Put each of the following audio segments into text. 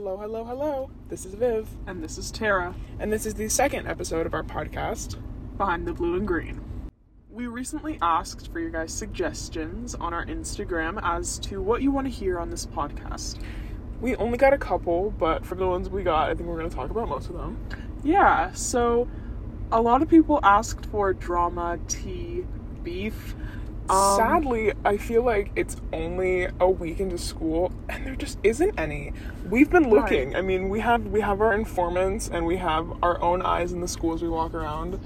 Hello, hello, hello. This is Viv, And this is Tara, and this is the second episode of our podcast. behind the blue and green. We recently asked for your guys' suggestions on our Instagram as to what you want to hear on this podcast. We only got a couple, but from the ones we got, I think we're going to talk about most of them. Yeah, so a lot of people asked for drama, tea, beef. Um, Sadly, I feel like it's only a week into school, and there just isn't any. We've been looking. I mean, we have we have our informants, and we have our own eyes in the schools we walk around,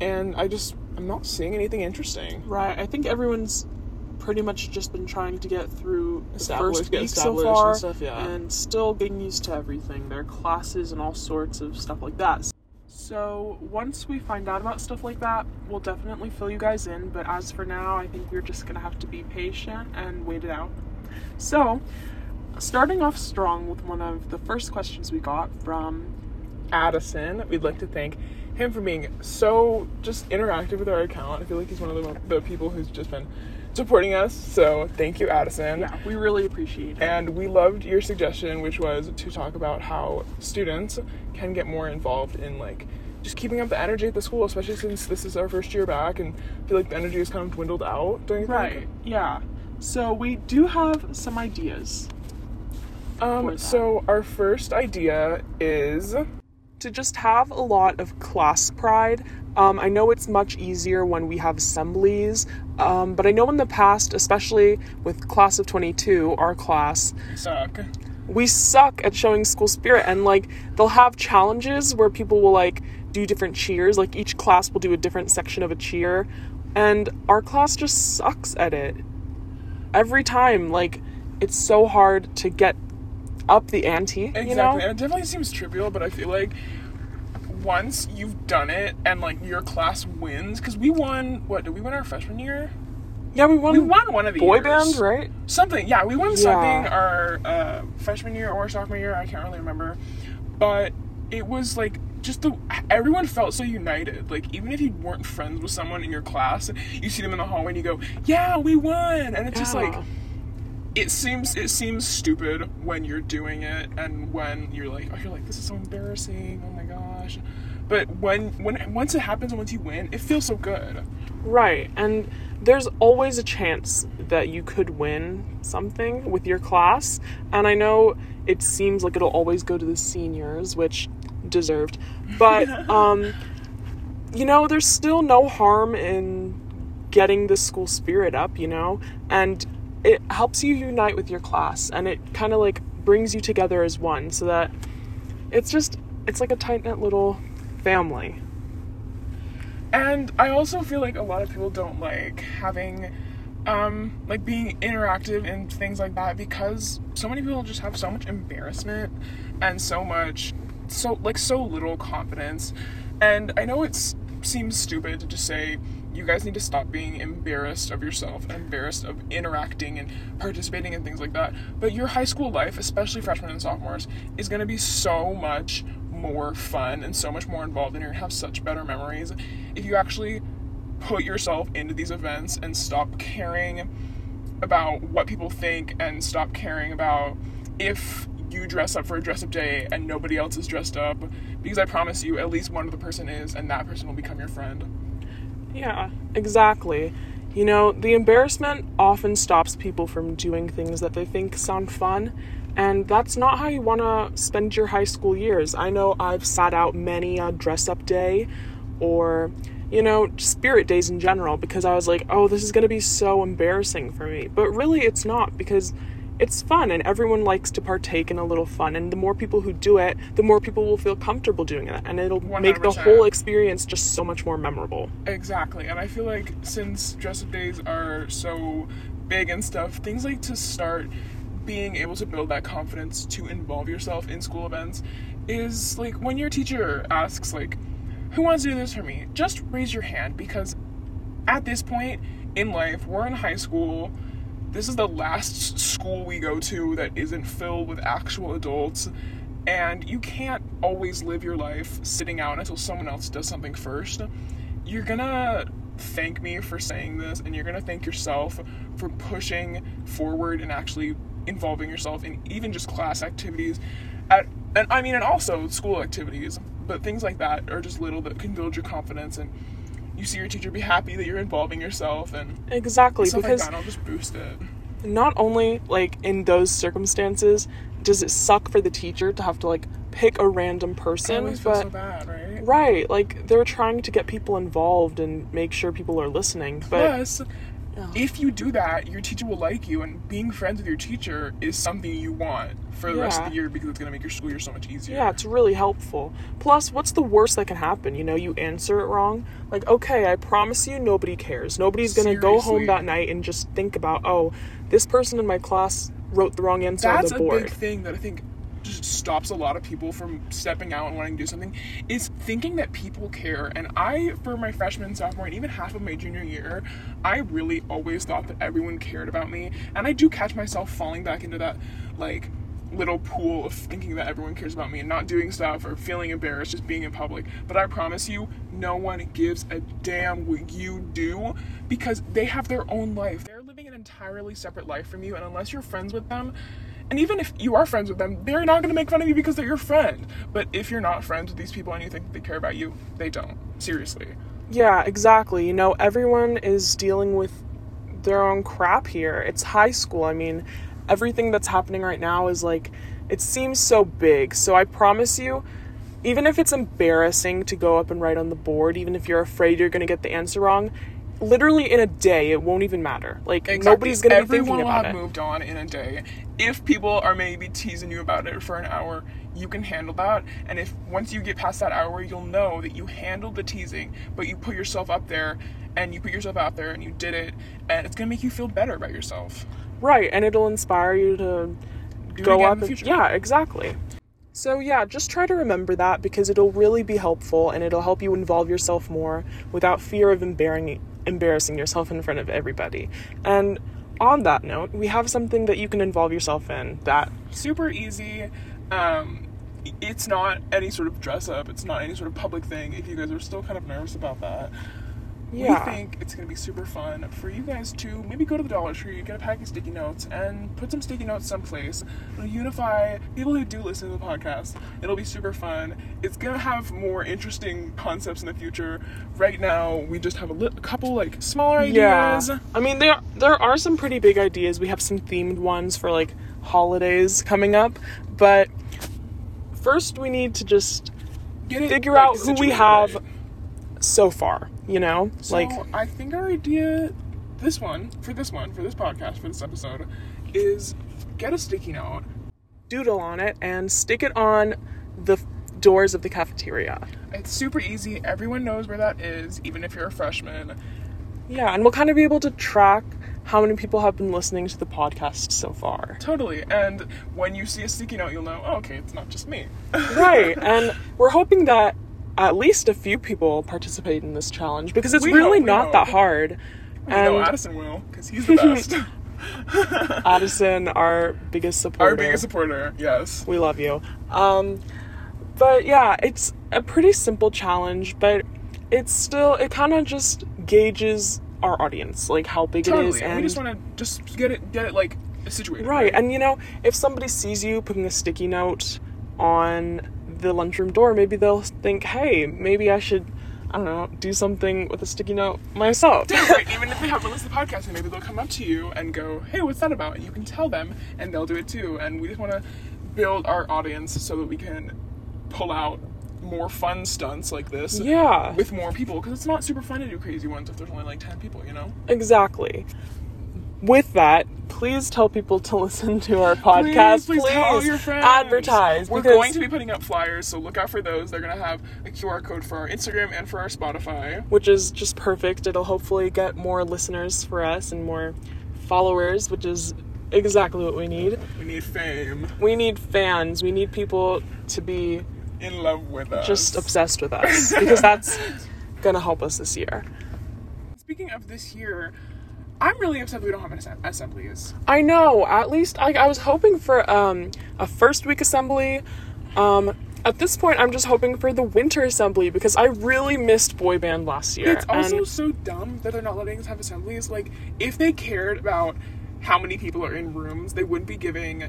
and I just I'm not seeing anything interesting. Right, I think everyone's pretty much just been trying to get through the first week so established and far stuff, yeah. and still getting used to everything, their classes and all sorts of stuff like that. So once we find out about stuff like that, we'll definitely fill you guys in. But as for now, I think we're just gonna have to be patient and wait it out. So, starting off strong with one of the first questions we got from Addison, we'd like to thank him for being so just interactive with our account. I feel like he's one of the, the people who's just been supporting us. So thank you, Addison. yeah, we really appreciate it. And we loved your suggestion, which was to talk about how students can get more involved in like just keeping up the energy at the school, especially since this is our first year back, and I feel like the energy has kind of dwindled out. Don't you think? Right, yeah. So we do have some ideas. Um. So our first idea is to just have a lot of class pride. Um, I know it's much easier when we have assemblies, um, but I know in the past, especially with class of 22, our class, we suck. we suck at showing school spirit. And like, they'll have challenges where people will like do different cheers, like, each class will do a different section of a cheer, and our class just sucks at it. Every time, like, it's so hard to get up the ante, Exactly. you know? And it definitely seems trivial, but I feel like once you've done it and like your class wins, because we won. What did we win our freshman year? Yeah, we won. We won one of the boy years. band, right? Something, yeah, we won Yeah. something our uh, freshman year or sophomore year. I can't really remember, but it was like just the everyone felt so united. Like even if you weren't friends with someone in your class, you see them in the hallway and you go, "Yeah, we won!" And it's just like it seems it seems stupid when you're doing it and when you're like, oh, you're like, this is so embarrassing. Oh my gosh. But when when once it happens and once you win, it feels so good. Right, and there's always a chance that you could win something with your class. And I know it seems like it'll always go to the seniors, which deserved. But um you know, there's still no harm in getting the school spirit up, you know? And it helps you unite with your class and it kind of like brings you together as one so that it's just it's like a tight-knit little family. And I also feel like a lot of people don't like having um like being interactive and things like that because so many people just have so much embarrassment and so much so like so little confidence. And I know it seems stupid to just say you guys need to stop being embarrassed of yourself and embarrassed of interacting and participating in things like that. But your high school life, especially freshmen and sophomores, is going to be so much more fun and so much more involved and you're gonna have such better memories if you actually put yourself into these events and stop caring about what people think and stop caring about if you dress up for a dress up day and nobody else is dressed up because I promise you at least one other person is and that person will become your friend. Yeah, exactly. You know, the embarrassment often stops people from doing things that they think sound fun, and that's not how you want to spend your high school years. I know I've sat out many a dress up day or, you know, spirit days in general because I was like, oh, this is going to be so embarrassing for me. But really, it's not because it's fun and everyone likes to partake in a little fun. And the more people who do it, the more people will feel comfortable doing it. And it'll make the whole experience just so much more memorable. Exactly. And I feel like since dress up days are so big and stuff, things like to start being able to build that confidence to involve yourself in school events is like when your teacher asks like who wants to do this for me? Just raise your hand because at this point in life, we're in high school. This is the last school we go to that isn't filled with actual adults. And you can't always live your life sitting out until someone else does something first. You're gonna thank me for saying this, and you're gonna thank yourself for pushing forward and actually involving yourself in even just class activities at, and I mean, and also school activities, but things like that are just little that can build your confidence and you see your teacher be happy that you're involving yourself and Exactly, because like that. I'll just boost it. not only like in those circumstances does it suck for the teacher to have to like pick a random person, but so bad, right? right, like they're trying to get people involved and make sure people are listening. But Plus, if you do that, your teacher will like you, and being friends with your teacher is something you want for the rest of the year because it's gonna make your school year so much easier. yeah, it's really helpful. Plus, what's the worst that can happen? You know, you answer it wrong. Like, okay, I promise you, nobody cares. Nobody's gonna go home that night and just think about, oh, this person in my class wrote the wrong answer That's on the board. That's a big thing that I think stops a lot of people from stepping out and wanting to do something is thinking that people care. And I, for my freshman, sophomore, and even half of my junior year, I really always thought that everyone cared about me. And I do catch myself falling back into that, like, little pool of thinking that everyone cares about me and not doing stuff or feeling embarrassed just being in public. But I promise you, no one gives a damn what you do because they have their own life. They're living an entirely separate life from you, and unless you're friends with them, and even if you are friends with them, they're not going to make fun of you because they're your friend. But if you're not friends with these people and you think they care about you, they don't. Seriously. Yeah, exactly. You know, everyone is dealing with their own crap here. It's high school. I mean, everything that's happening right now is like, it seems so big. So I promise you, even if it's embarrassing to go up and write on the board, even if you're afraid you're going to get the answer wrong, literally in a day, it won't even matter. Like, nobody's going to be Everyone thinking will about have it. moved on in a day. If people are maybe teasing you about it for an hour, you can handle that. And if once you get past that hour, you'll know that you handled the teasing, but you put yourself up there and you put yourself out there and you did it, and it's gonna make you feel better about yourself. Right, and it'll inspire you to Do go up in the and yeah, exactly. So yeah, just try to remember that because it'll really be helpful and it'll help you involve yourself more without fear of embarrassing embarrassing yourself in front of everybody. And on that note, we have something that you can involve yourself in that super easy. Um, it's not any sort of dress up. It's not any sort of public thing. If you guys are still kind of nervous about that, Yeah. we think it's gonna be super fun for you guys to maybe go to the Dollar Tree, get a pack of sticky notes, and put some sticky notes someplace. It'll unify people who do listen to the podcast. It'll be super fun. It's gonna have more interesting concepts in the future. Right now, we just have a, li- a couple like smaller ideas. Yeah. I mean there there are some pretty big ideas. We have some themed ones for like holidays coming up, but first we need to just Get it, figure like, out who we have right. so far, you know? So like I think our idea, this one for this one for this podcast for this episode, is get a sticky note. doodle on it and stick it on the doors of the cafeteria. It's super easy. Everyone knows where that is, even if you're a freshman. Yeah, and we'll kind of be able to track how many people have been listening to the podcast so far. Totally. And when you see a sticky note, you'll know. Oh, okay, it's not just me. Right, and we're hoping that at least a few people participate in this challenge because it's We really hope, we not that hope. hard. I know Addison will, because he's the best. Addison, our biggest supporter. Our biggest supporter. Yes. We love you. Um, but yeah, it's a pretty simple challenge, but it's still it kind of just gauges our audience, like how big it is, Totally. And and we just want to just get it, get it like situated. right. And you know, if somebody sees you putting a sticky note on the lunchroom door, maybe they'll think, hey, maybe I should, I don't know, do something with a sticky note myself. Even if they haven't listened to the podcast, maybe they'll come up to you and go, "Hey, what's that about?" And you can tell them, and they'll do it too. And we just want to build our audience so that we can pull out more fun stunts like this yeah, with more people because it's not super fun to do crazy ones if there's only like 10 people you know exactly. With that, please tell people to listen to our podcast. please, please tell your friends advertise. we're going to be putting up flyers so look out for those they're going to have a qr code for our instagram and for our spotify which is just perfect. It'll hopefully get more listeners for us and more followers, which is exactly what we need. we need fame We need fans. We need people to be in love with us just obsessed with us because that's gonna help us this year. speaking of this year i'm really upset we don't have an assem- assemblies I know. At least I, I was hoping for um, a first week assembly. Um, at this point, I'm just hoping for the winter assembly because I really missed boy band last year. It's also so dumb that they're not letting us have assemblies. Like, if they cared about how many people are in rooms, they wouldn't be giving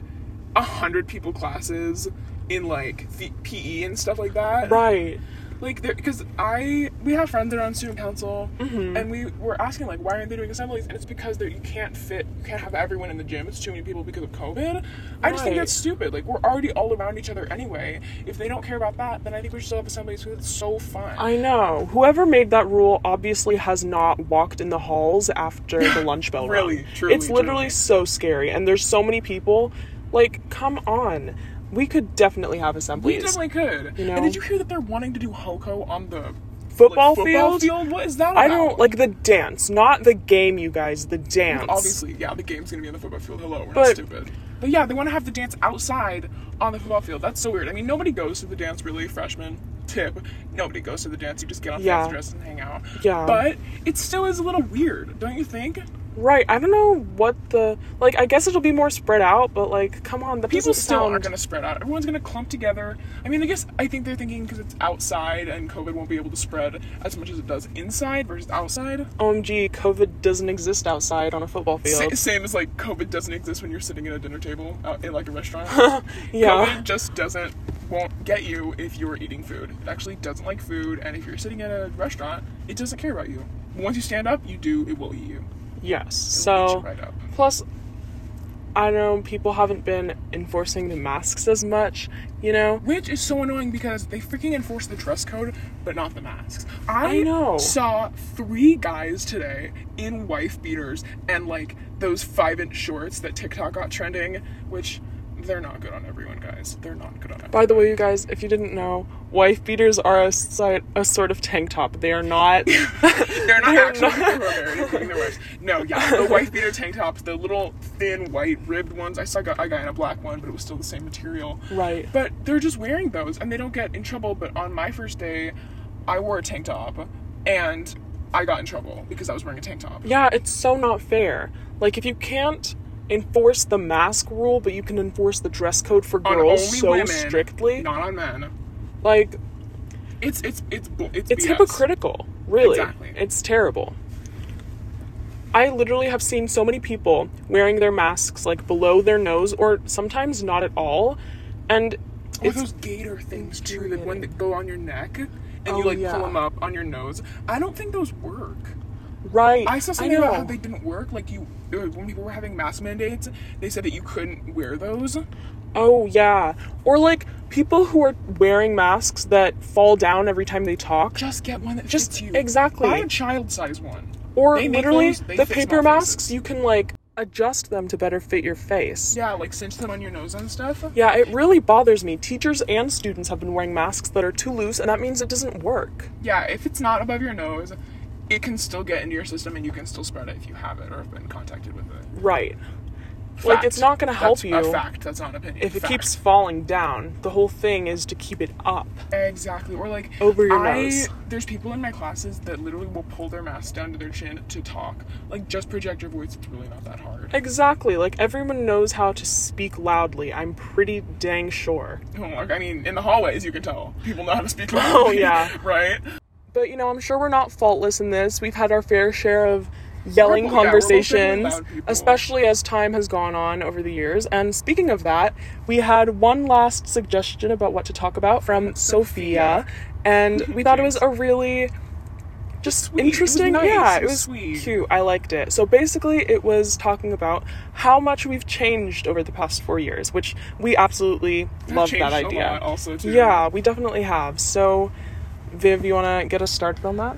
a hundred people classes in like the PE and stuff like that. Right. Like, because I we have friends that are on student council, Mm-hmm. and we were asking like, why aren't they doing assemblies? And it's because there you can't fit, you can't have everyone in the gym. It's too many people because of COVID. I just think that's stupid. Like, we're already all around each other anyway. If they don't care about that, then I think we should still have assemblies because it's so fun. I know. Whoever made that rule obviously has not walked in the halls after the lunch bell Really, rung. truly, it's literally truly. so scary, and there's so many people. Like, come on. We could definitely have assemblies. we definitely could. You know? And did you hear that they're wanting to do HOCO on the Football, like, football field? field? What is that? I don't like the dance, not the game, you guys. The dance. Obviously, yeah, the game's gonna be on the football field. Hello, we're not stupid. But yeah, they want to have the dance outside on the football field. That's so weird. I mean, nobody goes to the dance really. Freshman tip: nobody goes to the dance. You just get on Yeah. fancy dress and hang out. Yeah. But it still is a little weird, don't you think? Right. I don't know what the like. I guess it'll be more spread out, but like, come on, the People still sound. aren't gonna spread out. Everyone's gonna clump together. I mean, I guess I think they're thinking because it's outside and COVID won't be able to spread as much as it does inside versus outside. OMG, COVID doesn't exist outside on a football field. same as like COVID doesn't exist when you're sitting at a dinner table out in like a restaurant. Yeah. COVID just doesn't won't get you if you're eating food. It actually doesn't like food, and if you're sitting at a restaurant, it doesn't care about you. Once you stand up, you do. It will eat you. Yes. So right plus, I know people haven't been enforcing the masks as much. You know. Which is so annoying because they freaking enforce the dress code, but not the masks. I, I know. saw three guys today in wife beaters and like those five inch shorts that TikTok got trending, which they're not good on everyone, guys. They're not good on everyone. By the way, you guys, if you didn't know, wife beaters are a, a sort of tank top. They are not. They're not They're actually not- people who are their wives. No, yeah, the wife beater tank tops, the little thin white ribbed ones. I saw a guy in a black one, but it was still the same material. Right. But they're just wearing those, and they don't get in trouble. But on my first day, I wore a tank top, and I got in trouble because I was wearing a tank top. Yeah, it's so not fair. Like, if you can't enforce the mask rule, but you can enforce the dress code for girls so women, strictly, not on men. like, It's it's it's it's it's BS. hypocritical. Really. Exactly. It's terrible. I literally have seen so many people wearing their masks like below their nose or sometimes not at all. And Or it's those gator things too, the one that go on your neck, and Oh, you like yeah. pull them up on your nose. I don't think those work. Right. I saw something know. about how they didn't work. Like you, uh, when people were having mask mandates, they said that you couldn't wear those. Oh yeah. Or like people who are wearing masks that fall down every time they talk. Just get one that Just fits you. exactly. Buy a child size one. Or They literally those, the paper masks faces. you can like adjust them to better fit your face. Yeah, like cinch them on your nose and stuff. Yeah, it really bothers me. Teachers and students have been wearing masks that are too loose and that means it doesn't work. Yeah, if it's not above your nose, it can still get into your system and you can still spread it if you have it or have been contacted with it. Right. Like, it's not gonna help That's you. A fact. That's not an opinion. If it keeps falling down, the whole thing is to keep it up. Exactly. Or like Over your I, nose. There's people in my classes that literally will pull their mask down to their chin to talk. Like just project your voice. It's really not that hard. Exactly. Like everyone knows how to speak loudly. I'm pretty dang sure. Oh, like, I mean, in the hallways you can tell people know how to speak oh, loudly. Oh, yeah. right. But you know, I'm sure we're not faultless in this. We've had our fair share of yelling yeah, we're both definitely conversations, especially as time has gone on over the years. And speaking of that, we had one last suggestion about what to talk about from Sophia, and we thought it was a really just sweet. It was interesting. nice. Yeah, It was sweet. cute. I liked it. So basically, it was talking about how much we've changed over the past four years, which we absolutely love that idea. also too. Yeah, we definitely have. So, Viv, you want to get us started on that?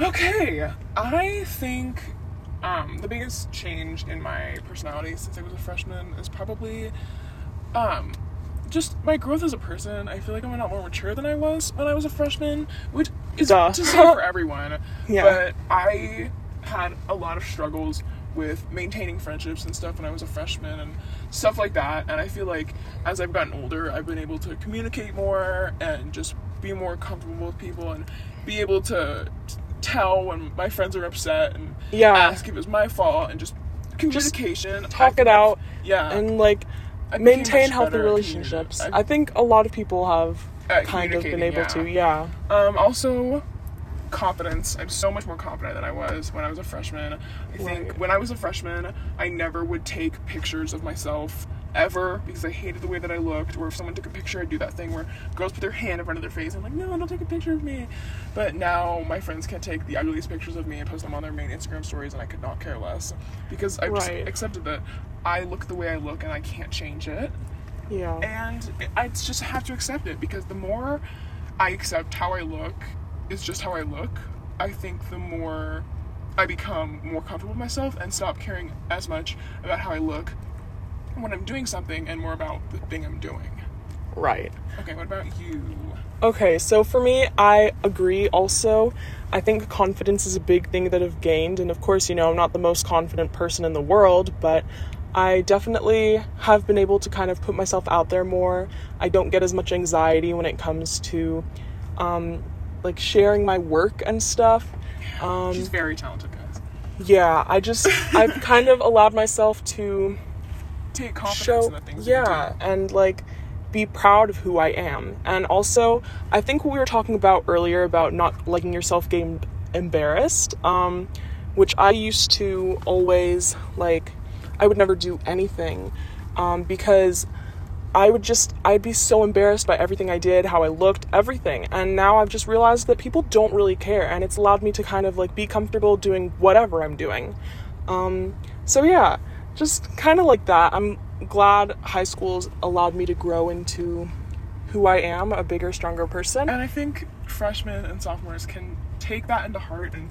Okay, I think um, the biggest change in my personality since I was a freshman is probably um, just my growth as a person. I feel like I'm a lot more mature than I was when I was a freshman, which is Duh. say for everyone. Yeah. But I had a lot of struggles with maintaining friendships and stuff when I was a freshman and stuff like that. And I feel like as I've gotten older, I've been able to communicate more and just be more comfortable with people and be able to t- tell when my friends are upset and Yeah. ask if it's my fault and just communication. I Talk think it out Yeah. and like I maintain healthy relationships. communi- I think a lot of people have kind of been able to. Yeah. Um, also, confidence. I'm so much more confident than I was when I was a freshman. I think when I was a freshman, I never would take pictures of myself ever because I hated the way that I looked. Or if someone took a picture, I'd do that thing where girls put their hand in front of their face. I'm like, no, don't take a picture of me. But now my friends can take the ugliest pictures of me and post them on their main Instagram stories, and I could not care less because I've just Right. accepted that I look the way I look and I can't change it. Yeah. And I just have to accept it because the more I accept how I look is just how I look, I think the more I become more comfortable with myself and stop caring as much about how I look when I'm doing something and more about the thing I'm doing. Right. Okay, what about you? Okay, so for me, I agree also. I think confidence is a big thing that I've gained, and of course, you know, I'm not the most confident person in the world, but I definitely have been able to kind of put myself out there more. I don't get as much anxiety when it comes to um, like sharing my work and stuff. Um, She's very talented, guys. yeah, I just, I've kind of allowed myself to Take confidence show in the things yeah and like be proud of who i am. And also i think what we were talking about earlier about not letting yourself get embarrassed um which i used to always like i would never do anything um because i would just i'd be so embarrassed by everything i did how i looked everything. And now i've just realized that people don't really care and it's allowed me to kind of like be comfortable doing whatever i'm doing. Um so yeah just kind of like that. I'm glad high school's allowed me to grow into who I am, a bigger, stronger person. And I think freshmen and sophomores can take that into heart and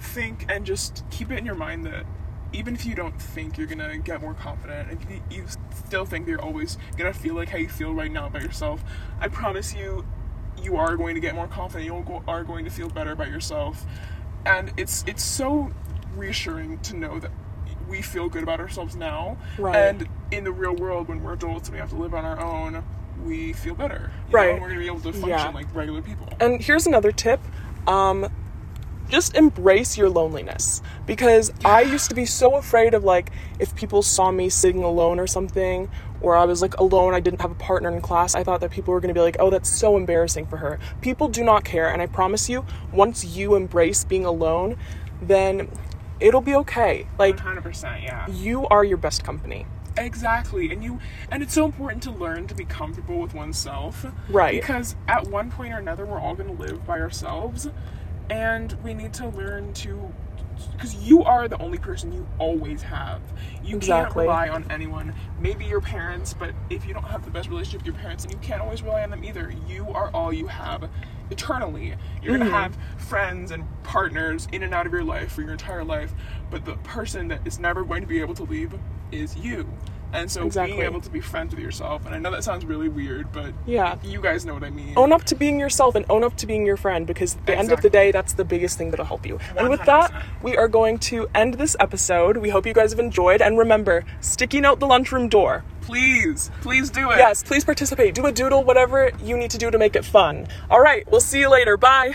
think and just keep it in your mind that even if you don't think you're gonna get more confident, if you, still think you're always gonna feel like how you feel right now about yourself, I promise you, you are going to get more confident. You are going to feel better about yourself, and it's it's so reassuring to know that we feel good about ourselves now, Right. and in the real world when we're adults and we have to live on our own. We feel better, Right. Know? We're gonna be able to function Yeah. like regular people. And here's another tip. Um just embrace your loneliness because I used to be so afraid of like if people saw me sitting alone or something or I was like alone I didn't have a partner in class I thought that people were going to be like oh that's so embarrassing for her. People do not care and I promise you once you embrace being alone then it'll be okay. Like 100%, yeah. you are your best company. Exactly. And you and it's so important to learn to be comfortable with oneself. Right. Because at one point or another we're all going to live by ourselves and we need to learn to because you are the only person you always have. You can't rely on anyone. Maybe your parents, but if you don't have the best relationship with your parents, and you can't always rely on them either. You are all you have eternally. You're Mm-hmm. gonna have friends and partners in and out of your life for your entire life, but the person that is never going to be able to leave is you. And so Exactly. being able to be friends with yourself, and I know that sounds really weird, but Yeah. you guys know what I mean. own up to being yourself and own up to being your friend because at the end of the day that's the biggest thing that'll help you and with that we are going to end this episode we hope you guys have enjoyed and remember sticky note the lunchroom door Please, please do it. yes please participate do a doodle whatever you need to do to make it fun all right we'll see you later bye